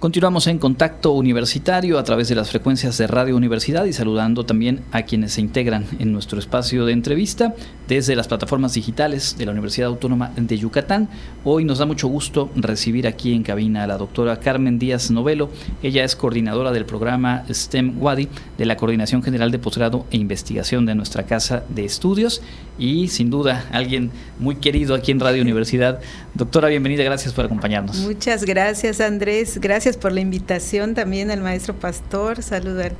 Continuamos en contacto universitario a través de las frecuencias de Radio Universidad y saludando también a quienes se integran en nuestro espacio de entrevista desde las plataformas digitales de la Universidad Autónoma de Yucatán. Hoy nos da mucho gusto recibir aquí en cabina a la doctora Carmen Díaz Novelo. Ella es coordinadora del programa STEM WADI de la Coordinación General de Posgrado e Investigación de nuestra Casa de Estudios y sin duda alguien muy querido aquí en Radio Universidad. Doctora, bienvenida, gracias por acompañarnos. Muchas gracias Andrés, gracias por la invitación también al maestro Pastor, saludar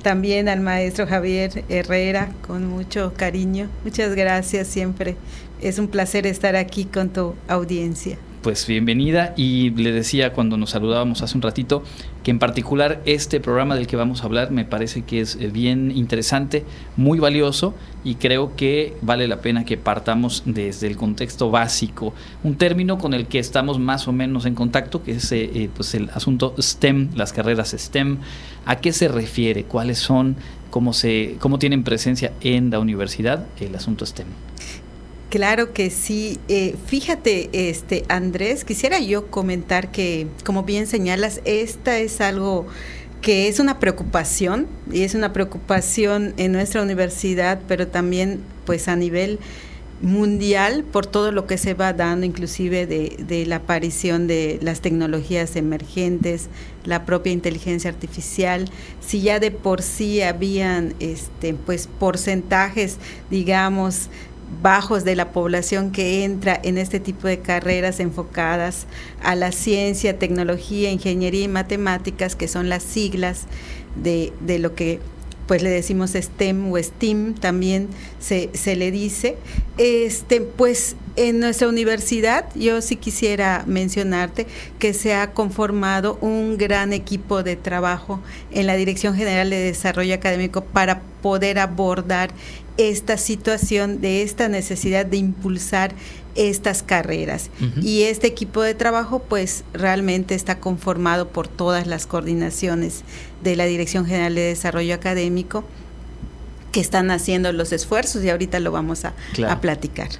también al maestro Javier Herrera con mucho cariño. Muchas gracias siempre. Es un placer estar aquí con tu audiencia pues bienvenida y le decía cuando nos saludábamos hace un ratito que en particular este programa del que vamos a hablar me parece que es eh, bien interesante, muy valioso y creo que vale la pena que partamos desde el contexto básico, un término con el que estamos más o menos en contacto que es eh, eh, pues el asunto STEM, las carreras STEM, ¿a qué se refiere? ¿Cuáles son? ¿Cómo, se, cómo tienen presencia en la universidad el asunto STEM? Claro que sí. Eh, fíjate, este Andrés, quisiera yo comentar que, como bien señalas, esta es algo que es una preocupación y es una preocupación en nuestra universidad, pero también, pues, a nivel mundial por todo lo que se va dando, inclusive de, de, la aparición de las tecnologías emergentes, la propia inteligencia artificial. Si ya de por sí habían, este, pues, porcentajes, digamos, bajos de la población que entra en este tipo de carreras enfocadas a la ciencia, tecnología, ingeniería y matemáticas, que son las siglas de, de lo que pues le decimos STEM o STEAM, también se, se, le dice. Este, pues en nuestra universidad, yo sí quisiera mencionarte que se ha conformado un gran equipo de trabajo en la Dirección General de Desarrollo Académico para poder abordar esta situación de esta necesidad de impulsar estas carreras. Y este equipo de trabajo pues realmente está conformado por todas las coordinaciones de la Dirección General de Desarrollo Académico que están haciendo los esfuerzos y ahorita lo vamos a, a platicar.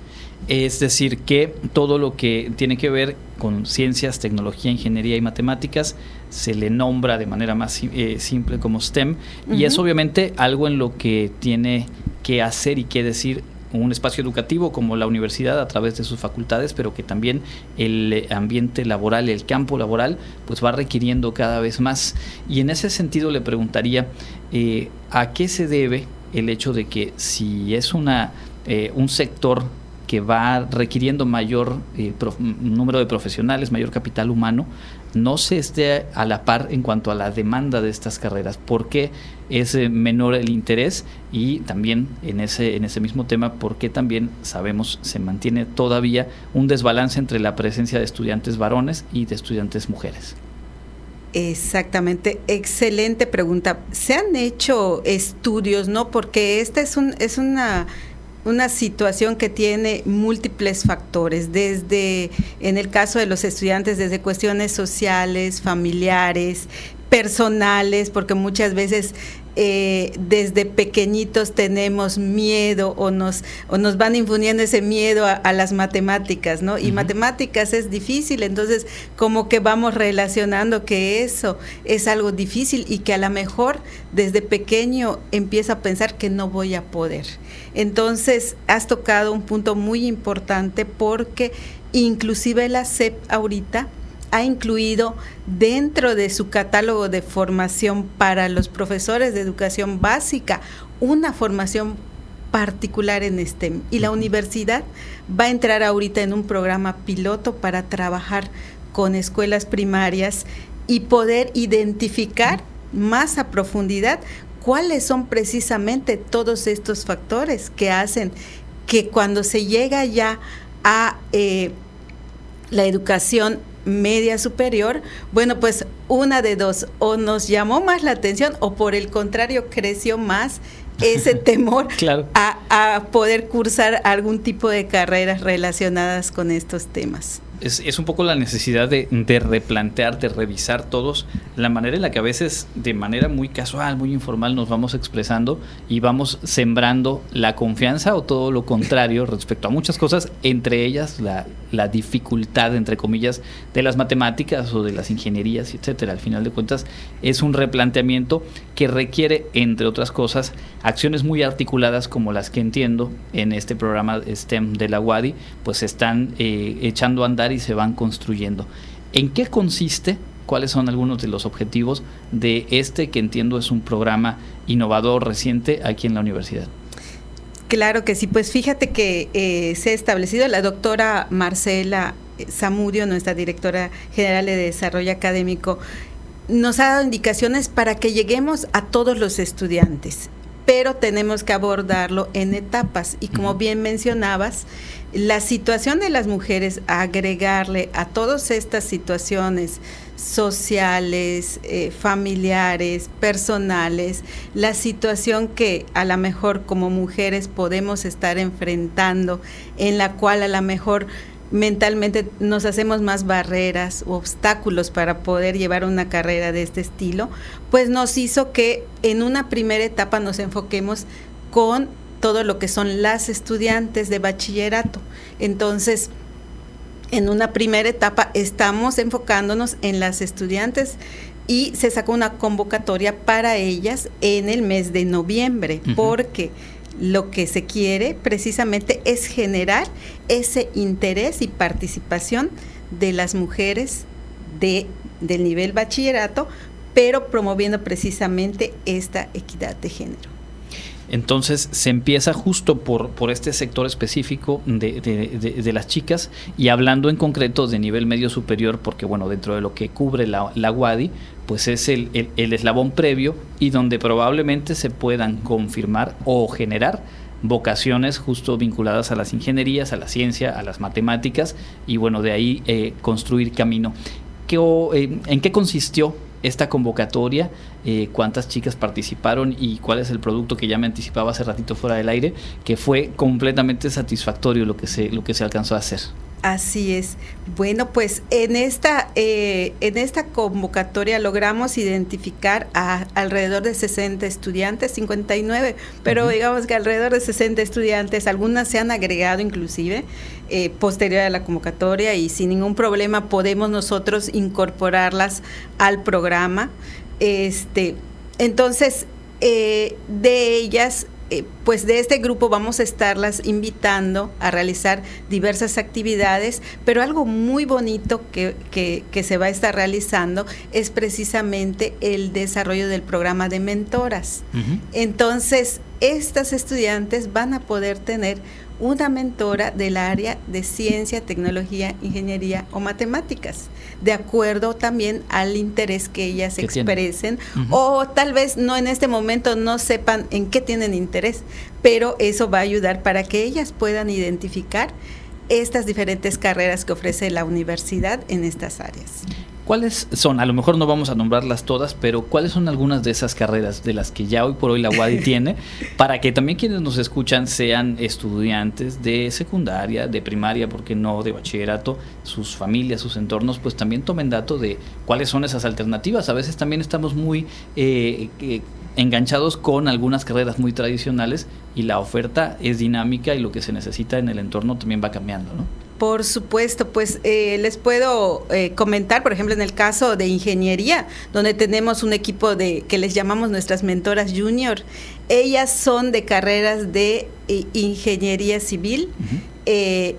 Es decir, que todo lo que tiene que ver con ciencias, tecnología, ingeniería y matemáticas se le nombra de manera más eh, simple como STEM y es obviamente algo en lo que tiene que hacer y que decir un espacio educativo como la universidad a través de sus facultades, pero que también el ambiente laboral, el campo laboral, pues va requiriendo cada vez más. Y en ese sentido le preguntaría, eh, ¿a qué se debe el hecho de que si es una, eh, un sector que va requiriendo mayor eh, número de profesionales, mayor capital humano, no se esté a la par en cuanto a la demanda de estas carreras, porque es eh, menor el interés y también en ese, en ese mismo tema, porque también sabemos se mantiene todavía un desbalance entre la presencia de estudiantes varones y de estudiantes mujeres. Exactamente, excelente pregunta. Se han hecho estudios, ¿no? Porque esta es, un, es una una situación que tiene múltiples factores, desde, en el caso de los estudiantes, desde cuestiones sociales, familiares, personales, porque muchas veces eh, desde pequeñitos tenemos miedo o nos, o nos van infundiendo ese miedo a, las matemáticas, ¿no? Y matemáticas es difícil, entonces como que vamos relacionando que eso es algo difícil y que a lo mejor desde pequeño empieza a pensar que no voy a poder. Entonces has tocado un punto muy importante porque inclusive la SEP ahorita ha incluido dentro de su catálogo de formación para los profesores de educación básica una formación particular en STEM. Y la universidad va a entrar ahorita en un programa piloto para trabajar con escuelas primarias y poder identificar más a profundidad cuáles son precisamente todos estos factores que hacen que cuando se llega ya a eh, la educación media superior, bueno, pues una de dos, o nos llamó más la atención o por el contrario creció más ese temor a, poder cursar algún tipo de carreras relacionadas con estos temas. Es, un poco la necesidad de, de, replantear, de revisar todos la manera en la que a veces de manera muy casual, muy informal nos vamos expresando y vamos sembrando la confianza o todo lo contrario respecto a muchas cosas, entre ellas la, la dificultad, entre comillas, de las matemáticas o de las ingenierías, etcétera. Al final de cuentas es un replanteamiento que requiere, entre otras cosas, acciones muy articuladas como las que entiendo en este programa STEM de la UADI, pues están eh, echando a andar y se van construyendo. ¿En qué consiste? ¿Cuáles son algunos de los objetivos de este que entiendo es un programa innovador reciente aquí en la universidad? Claro que sí, pues fíjate que eh, se ha establecido la doctora Marcela Zamudio, nuestra directora general de desarrollo académico, nos ha dado indicaciones para que lleguemos a todos los estudiantes, pero tenemos que abordarlo en etapas. Y como bien mencionabas, la situación de las mujeres, agregarle a todas estas situaciones sociales, eh, familiares, personales, la situación que a lo mejor como mujeres podemos estar enfrentando, en la cual a lo mejor mentalmente nos hacemos más barreras o obstáculos para poder llevar una carrera de este estilo, pues nos hizo que en una primera etapa nos enfoquemos con todo lo que son las estudiantes de bachillerato. Entonces, en una primera etapa estamos enfocándonos en las estudiantes y se sacó una convocatoria para ellas en el mes de noviembre, porque lo que se quiere precisamente es generar ese interés y participación de las mujeres de, del nivel bachillerato, pero promoviendo precisamente esta equidad de género. Entonces se empieza justo por, por este sector específico de, de, las chicas y hablando en concreto de nivel medio superior, porque bueno, dentro de lo que cubre la, la WADI, pues es el, el, eslabón previo y donde probablemente se puedan confirmar o generar vocaciones justo vinculadas a las ingenierías, a la ciencia, a las matemáticas y bueno, de ahí eh, construir camino. ¿Qué, eh, ¿En qué consistió esta convocatoria, eh, cuántas chicas participaron y cuál es el producto que ya me anticipaba hace ratito fuera del aire, que fue completamente satisfactorio lo que se, lo que se alcanzó a hacer. Así es. Bueno, pues en esta, eh, en esta convocatoria logramos identificar a alrededor de 60 estudiantes, 59, pero digamos que alrededor de 60 estudiantes, algunas se han agregado inclusive eh, posterior a la convocatoria y sin ningún problema podemos nosotros incorporarlas al programa. Este, entonces, eh, de ellas eh, pues de este grupo vamos a estarlas invitando a realizar diversas actividades, pero algo muy bonito que, que, se va a estar realizando es precisamente el desarrollo del programa de mentoras. Entonces, estas estudiantes van a poder tener una mentora del área de ciencia, tecnología, ingeniería o matemáticas, de acuerdo también al interés que ellas expresen o tal vez no en este momento no sepan en qué tienen interés, pero eso va a ayudar para que ellas puedan identificar estas diferentes carreras que ofrece la universidad en estas áreas. ¿Cuáles son? A lo mejor no vamos a nombrarlas todas, pero ¿cuáles son algunas de esas carreras de las que ya hoy por hoy la UADI tiene para que también quienes nos escuchan sean estudiantes de secundaria, de primaria, porque no, de bachillerato, sus familias, sus entornos, pues también tomen dato de cuáles son esas alternativas. A veces también estamos muy eh, eh, enganchados con algunas carreras muy tradicionales y la oferta es dinámica y lo que se necesita en el entorno también va cambiando, ¿no? Por supuesto, pues eh, les puedo eh, comentar, por ejemplo, en el caso de ingeniería, donde tenemos un equipo de que les llamamos nuestras mentoras junior. Ellas son de carreras de eh, ingeniería civil,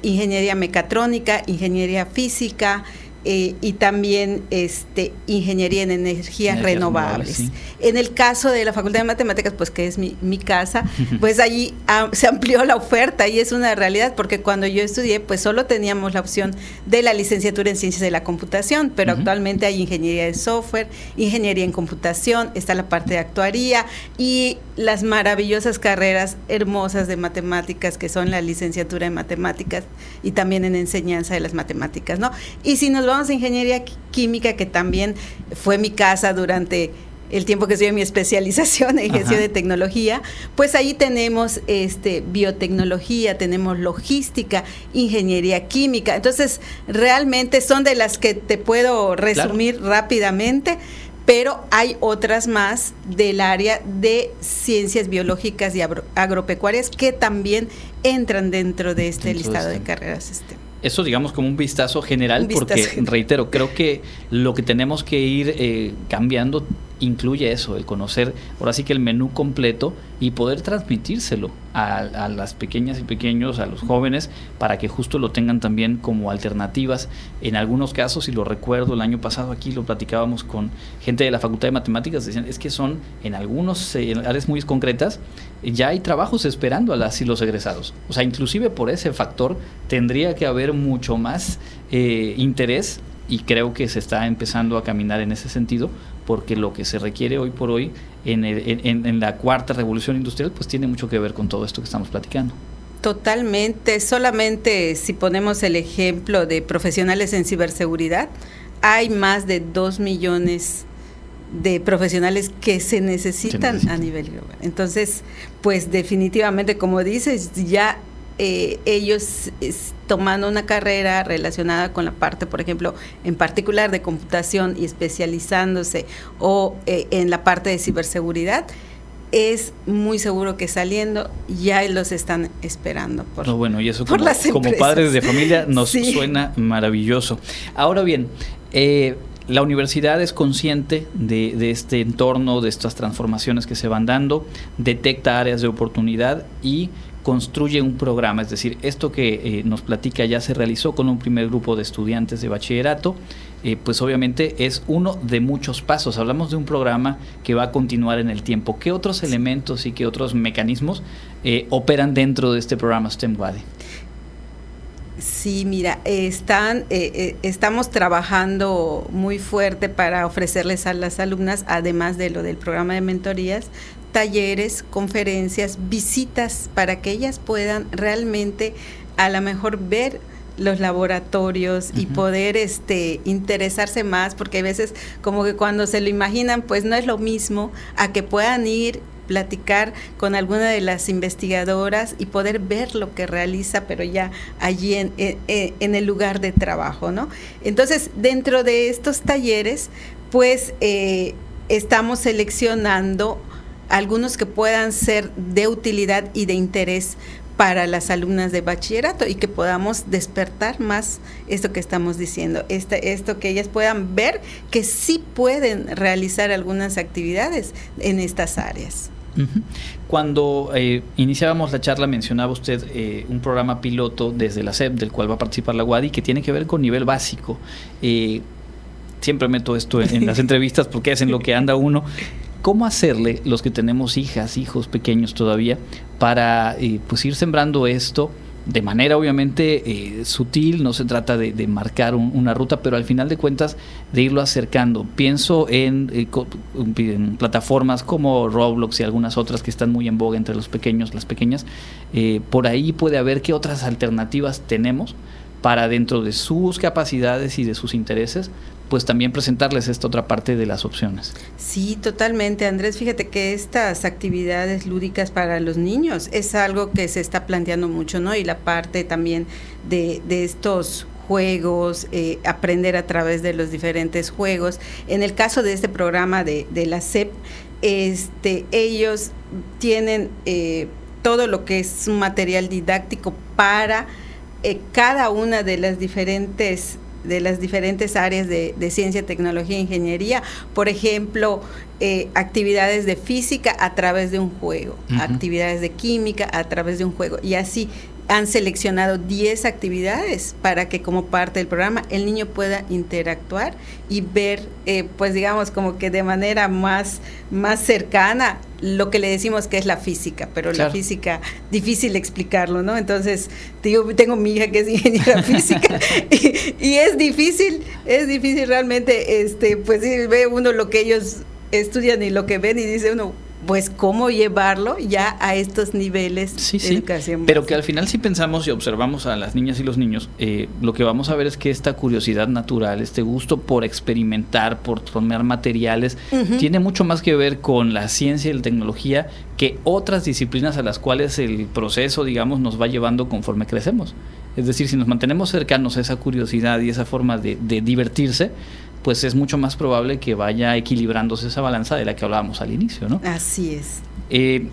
ingeniería mecatrónica, ingeniería física, eh, y también este, ingeniería en energías renovables. En el caso de la Facultad de Matemáticas, pues que es mi, mi casa, pues allí ah, se amplió la oferta y es una realidad porque cuando yo estudié, pues solo teníamos la opción de la licenciatura en ciencias de la computación, pero actualmente hay ingeniería de software, ingeniería en computación, está la parte de actuaría y las maravillosas carreras hermosas de matemáticas que son la licenciatura en matemáticas y también en enseñanza de las matemáticas, ¿no? Y si nos vamos ingeniería química, que también fue mi casa durante el tiempo que estoy en mi especialización en gestión de tecnología, pues ahí tenemos este biotecnología, tenemos logística, ingeniería química. Entonces, realmente son de las que te puedo resumir rápidamente, pero hay otras más del área de ciencias biológicas y agropecuarias que también entran dentro de este listado de, carreras STEM. Eso digamos como un vistazo general, porque reitero, creo que lo que tenemos que ir eh, cambiando incluye eso, el conocer ahora sí que el menú completo y poder transmitírselo a, las pequeñas y pequeños, a los jóvenes, para que justo lo tengan también como alternativas. En algunos casos, y lo recuerdo, el año pasado aquí lo platicábamos con gente de la Facultad de Matemáticas, decían, es que son en algunos áreas muy concretas, ya hay trabajos esperando a las y los egresados. O sea, inclusive por ese factor tendría que haber mucho más eh, interés y creo que se está empezando a caminar en ese sentido porque lo que se requiere hoy por hoy en, en, la cuarta revolución industrial pues tiene mucho que ver con todo esto que estamos platicando. Totalmente, solamente si ponemos el ejemplo de profesionales en ciberseguridad, hay más de dos millones de profesionales que se necesitan, a nivel global. Entonces, pues definitivamente, como dices, ya eh, ellos tomando una carrera relacionada con la parte, por ejemplo, en particular de computación y especializándose o eh, en la parte de ciberseguridad, es muy seguro que saliendo ya los están esperando. Por, bueno, y eso como, padres de familia nos suena maravilloso. Ahora bien, eh, la universidad es consciente de, de, este entorno, de estas transformaciones que se van dando, detecta áreas de oportunidad y construye un programa, es decir, esto que eh, nos platica ya se realizó con un primer grupo de estudiantes de bachillerato, eh, pues obviamente es uno de muchos pasos. Hablamos de un programa que va a continuar en el tiempo. ¿Qué otros elementos y qué otros mecanismos eh, operan dentro de este programa STEM? Sí, mira, están, estamos trabajando muy fuerte para ofrecerles a las alumnas, además de lo del programa de mentorías, talleres, conferencias, visitas para que ellas puedan realmente a lo mejor ver los laboratorios y poder este interesarse más porque a veces como que cuando se lo imaginan pues no es lo mismo a que puedan ir platicar con alguna de las investigadoras y poder ver lo que realiza, pero ya allí en, en, el lugar de trabajo, ¿no? Entonces, dentro de estos talleres, pues eh, estamos seleccionando algunos que puedan ser de utilidad y de interés para las alumnas de bachillerato y que podamos despertar más esto que estamos diciendo, este, esto que ellas puedan ver que sí pueden realizar algunas actividades en estas áreas. Cuando eh, iniciábamos la charla mencionaba usted eh, un programa piloto desde la SEP del cual va a participar la UADI que tiene que ver con nivel básico. Eh, siempre meto esto en, en las entrevistas porque es en lo que anda uno cómo hacerle los que tenemos hijas, hijos pequeños todavía, para eh, pues ir sembrando esto de manera obviamente eh, sutil, no se trata de, marcar una ruta, pero al final de cuentas de irlo acercando. Pienso en, eh, en, plataformas como Roblox y algunas otras que están muy en boga entre los pequeños, las pequeñas. por ahí puede haber qué otras alternativas tenemos para dentro de sus capacidades y de sus intereses pues también presentarles esta otra parte de las opciones. Sí, totalmente, Andrés. Fíjate que estas actividades lúdicas para los niños es algo que se está planteando mucho, ¿no? Y la parte también de, estos juegos, eh, aprender a través de los diferentes juegos. En el caso de este programa de, la CEP, este, ellos tienen eh, todo lo que es un material didáctico para eh, cada una de las diferentes de las diferentes áreas de, ciencia, tecnología e ingeniería. Por ejemplo, eh, actividades de física a través de un juego, actividades de química a través de un juego. Y así han seleccionado 10 actividades para que como parte del programa el niño pueda interactuar y ver, eh, pues digamos, como que de manera más, más cercana lo que le decimos que es la física, pero la física difícil explicarlo, ¿no? Entonces, digo, tengo mi hija que es ingeniera física y, es difícil, es difícil realmente, este, pues ve uno lo que ellos estudian y lo que ven y dice uno, pues cómo llevarlo ya a estos niveles de educación. Pero que al final si pensamos y observamos a las niñas y los niños, eh, lo que vamos a ver es que esta curiosidad natural, este gusto por experimentar, por tomar materiales, tiene mucho más que ver con la ciencia y la tecnología que otras disciplinas a las cuales el proceso, digamos, nos va llevando conforme crecemos. Es decir, si nos mantenemos cercanos a esa curiosidad y esa forma de, de divertirse, pues es mucho más probable que vaya equilibrándose esa balanza de la que hablábamos al inicio, ¿no? Así es. Eh,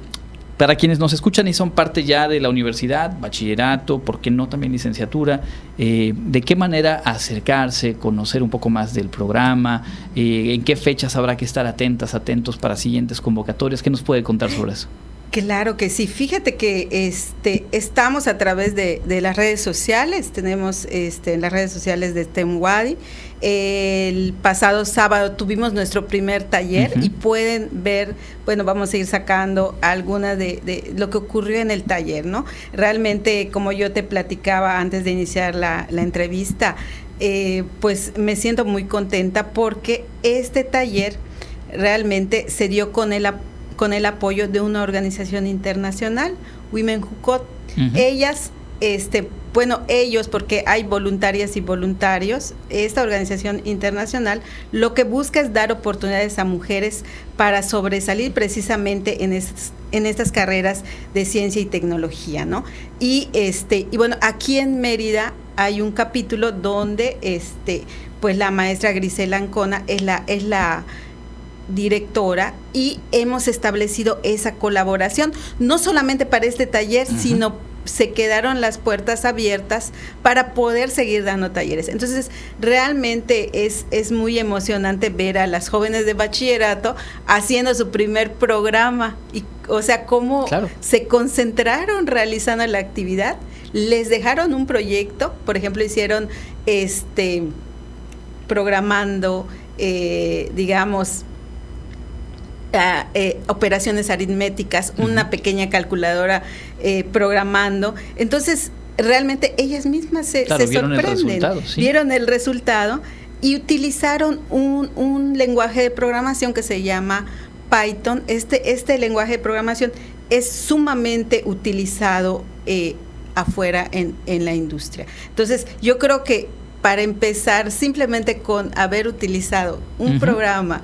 para quienes nos escuchan y son parte ya de la universidad, bachillerato, ¿por qué no también licenciatura? Eh, ¿De qué manera acercarse, conocer un poco más del programa? Eh, ¿En qué fechas habrá que estar atentas, atentos para siguientes convocatorias? ¿Qué nos puede contar sobre eso? Claro que sí. Fíjate que este estamos a través de, las redes sociales. Tenemos este, en las redes sociales de Temwadi. El pasado sábado tuvimos nuestro primer taller y pueden ver, bueno, vamos a ir sacando alguna de, lo que ocurrió en el taller, ¿no? Realmente, como yo te platicaba antes de iniciar la, entrevista, eh, pues me siento muy contenta porque este taller realmente se dio con el apoyo con el apoyo de una organización internacional, Women Who Ellas, este, bueno, ellos, porque hay voluntarias y voluntarios, esta organización internacional lo que busca es dar oportunidades a mujeres para sobresalir precisamente en estas, en estas carreras de ciencia y tecnología, ¿no? Y este, y bueno, aquí en Mérida hay un capítulo donde este, pues la maestra Grisela Ancona es la, es la directora y hemos establecido esa colaboración, no solamente para este taller, sino se quedaron las puertas abiertas para poder seguir dando talleres. Entonces, realmente es, es muy emocionante ver a las jóvenes de bachillerato haciendo su primer programa y, o sea, cómo se concentraron realizando la actividad, les dejaron un proyecto, por ejemplo, hicieron este programando, eh, digamos, eh, operaciones aritméticas, una pequeña calculadora eh, programando. Entonces, realmente ellas mismas se, sorprenden, vieron el resultado y utilizaron un, lenguaje de programación que se llama Python. Este, este lenguaje de programación es sumamente utilizado eh, afuera en, en, la industria. Entonces, yo creo que para empezar, simplemente con haber utilizado un programa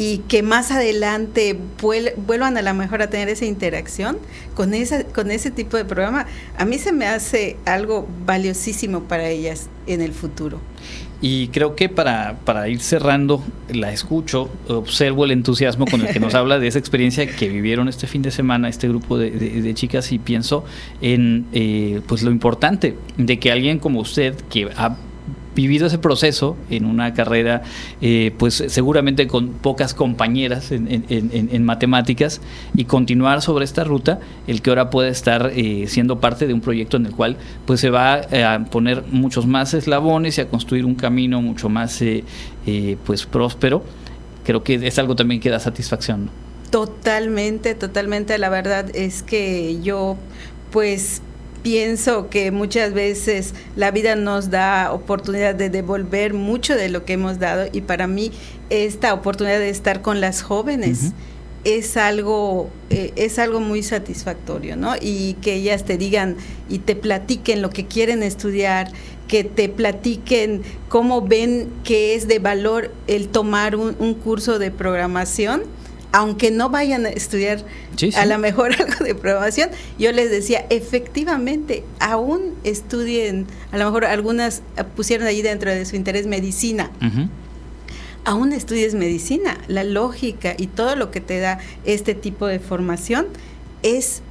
y que más adelante vuelvan a la mejor a tener esa interacción con, esa, con ese tipo de programa, a mí se me hace algo valiosísimo para ellas en el futuro. Y creo que para, para ir cerrando, la escucho, observo el entusiasmo con el que nos habla de esa experiencia que vivieron este fin de semana este grupo de, chicas y pienso en eh, pues lo importante de que alguien como usted que ha vivido ese proceso en una carrera, eh, pues seguramente con pocas compañeras en, matemáticas y continuar sobre esta ruta, el que ahora puede estar eh, siendo parte de un proyecto en el cual pues se va eh, a poner muchos más eslabones y a construir un camino mucho más pues próspero, creo que es algo también que da satisfacción. Totalmente, totalmente. La verdad es que yo pues pienso que muchas veces la vida nos da oportunidad de devolver mucho de lo que hemos dado y para mí esta oportunidad de estar con las jóvenes es algo eh, es algo muy satisfactorio, ¿no? Y que ellas te digan y te platiquen lo que quieren estudiar, que te platiquen cómo ven que es de valor el tomar un curso de programación aunque no vayan a estudiar a lo mejor algo de programación, yo les decía, efectivamente, aún estudien, a lo mejor algunas pusieron allí dentro de su interés medicina. Aún estudies medicina, la lógica y todo lo que te da este tipo de formación es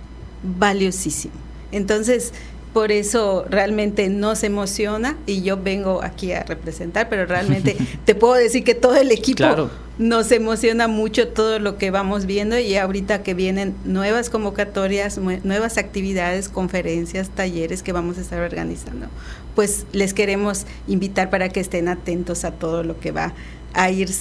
valiosísimo. Entonces, por eso realmente nos emociona y yo vengo aquí a representar, pero realmente te puedo decir que todo el equipo nos emociona mucho todo lo que vamos viendo y ahorita que vienen nuevas convocatorias, nuevas actividades, conferencias, talleres que vamos a estar organizando, pues les queremos invitar para que estén atentos a todo lo que va a ir,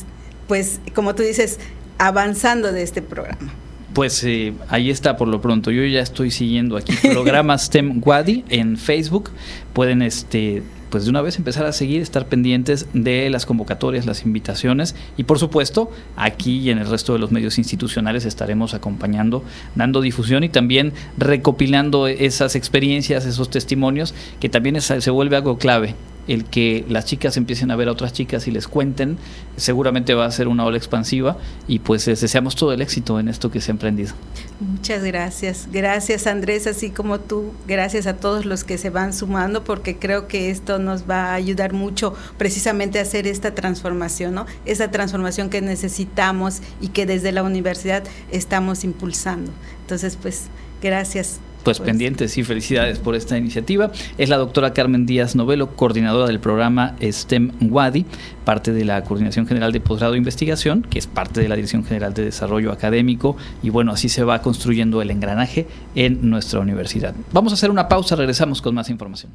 pues como tú dices, avanzando de este programa. Pues eh, ahí está por lo pronto. Yo ya estoy siguiendo aquí programas STEM Wadi en Facebook. Pueden este pues de una vez empezar a seguir, estar pendientes de las convocatorias, las invitaciones y por supuesto aquí y en el resto de los medios institucionales estaremos acompañando, dando difusión y también recopilando esas experiencias, esos testimonios, que también se vuelve algo clave el que las chicas empiecen a ver a otras chicas y les cuenten, seguramente va a ser una ola expansiva y pues deseamos todo el éxito en esto que se ha emprendido. Muchas gracias. Gracias Andrés, así como tú. Gracias a todos los que se van sumando porque creo que esto nos va a ayudar mucho precisamente a hacer esta transformación, ¿no? Esa transformación que necesitamos y que desde la universidad estamos impulsando. Entonces, pues, gracias pues, pendientes y felicidades por esta iniciativa. Es la doctora Carmen Díaz Novelo, coordinadora del programa STEM WADI, parte de la Coordinación General de Posgrado de Investigación, que es parte de la Dirección General de Desarrollo Académico, y bueno, así se va construyendo el engranaje en nuestra universidad. Vamos a hacer una pausa, regresamos con más información.